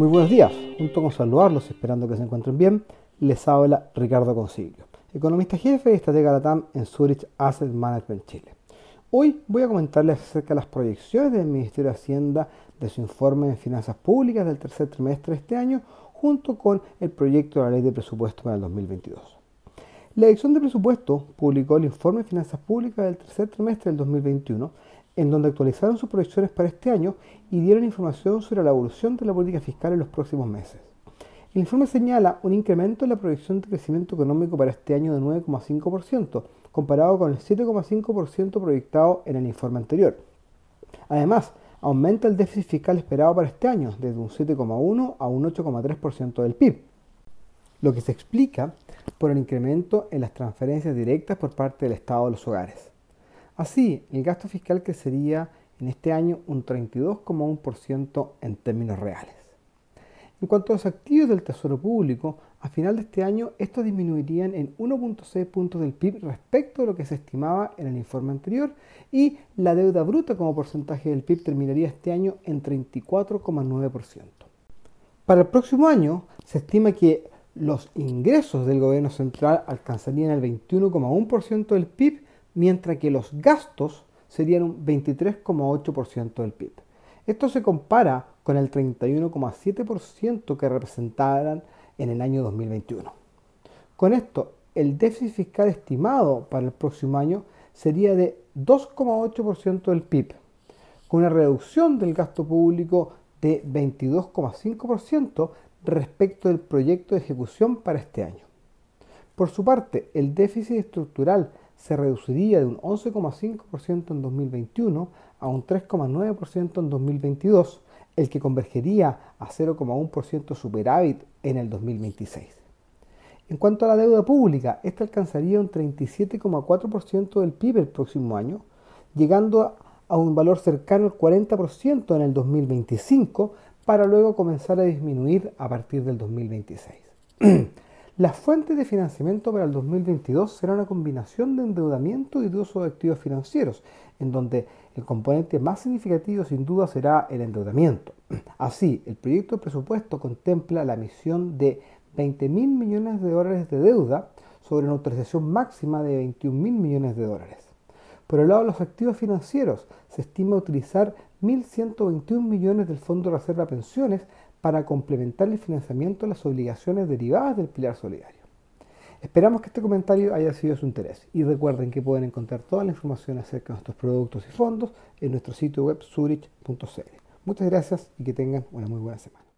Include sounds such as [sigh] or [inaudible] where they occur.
Muy buenos días, junto con saludarlos, esperando que se encuentren bien, les habla Ricardo Consiglio, economista jefe y estratega LATAM en Zurich Asset Management Chile. Hoy voy a comentarles acerca de las proyecciones del Ministerio de Hacienda de su informe de finanzas públicas del tercer trimestre de este año, junto con el proyecto de la ley de presupuesto para el 2022. La Dirección de Presupuesto publicó el informe de finanzas públicas del tercer trimestre del 2021 en donde actualizaron sus proyecciones para este año y dieron información sobre la evolución de la política fiscal en los próximos meses. El informe señala un incremento en la proyección de crecimiento económico para este año de 9,5%, comparado con el 7,5% proyectado en el informe anterior. Además, aumenta el déficit fiscal esperado para este año, desde un 7,1 a un 8,3% del PIB, lo que se explica por el incremento en las transferencias directas por parte del Estado a los hogares. Así, el gasto fiscal crecería en este año un 32,1% en términos reales. En cuanto a los activos del Tesoro Público, a final de este año estos disminuirían en 1.6 puntos del PIB respecto a lo que se estimaba en el informe anterior y la deuda bruta como porcentaje del PIB terminaría este año en 34,9%. Para el próximo año se estima que los ingresos del gobierno central alcanzarían el 21,1% del PIB mientras que los gastos serían un 23,8% del PIB. Esto se compara con el 31,7% que representaran en el año 2021. Con esto, el déficit fiscal estimado para el próximo año sería de 2,8% del PIB, con una reducción del gasto público de 22,5% respecto del proyecto de ejecución para este año. Por su parte, el déficit estructural se reduciría de un 11,5% en 2021 a un 3,9% en 2022, el que convergería a 0,1% superávit en el 2026. En cuanto a la deuda pública, esta alcanzaría un 37,4% del PIB el próximo año, llegando a un valor cercano al 40% en el 2025, para luego comenzar a disminuir a partir del 2026. [clears throat] Las fuentes de financiamiento para el 2022 será una combinación de endeudamiento y de uso de activos financieros, en donde el componente más significativo sin duda será el endeudamiento. Así, el proyecto de presupuesto contempla la emisión de 20 mil millones de dólares de deuda sobre una autorización máxima de 21 mil millones de dólares. Por el lado de los activos financieros, se estima utilizar 1.121 millones del Fondo de Reserva Pensiones para complementar el financiamiento de las obligaciones derivadas del pilar solidario. Esperamos que este comentario haya sido de su interés y recuerden que pueden encontrar toda la información acerca de nuestros productos y fondos en nuestro sitio web zurich.cl. Muchas gracias y que tengan una muy buena semana.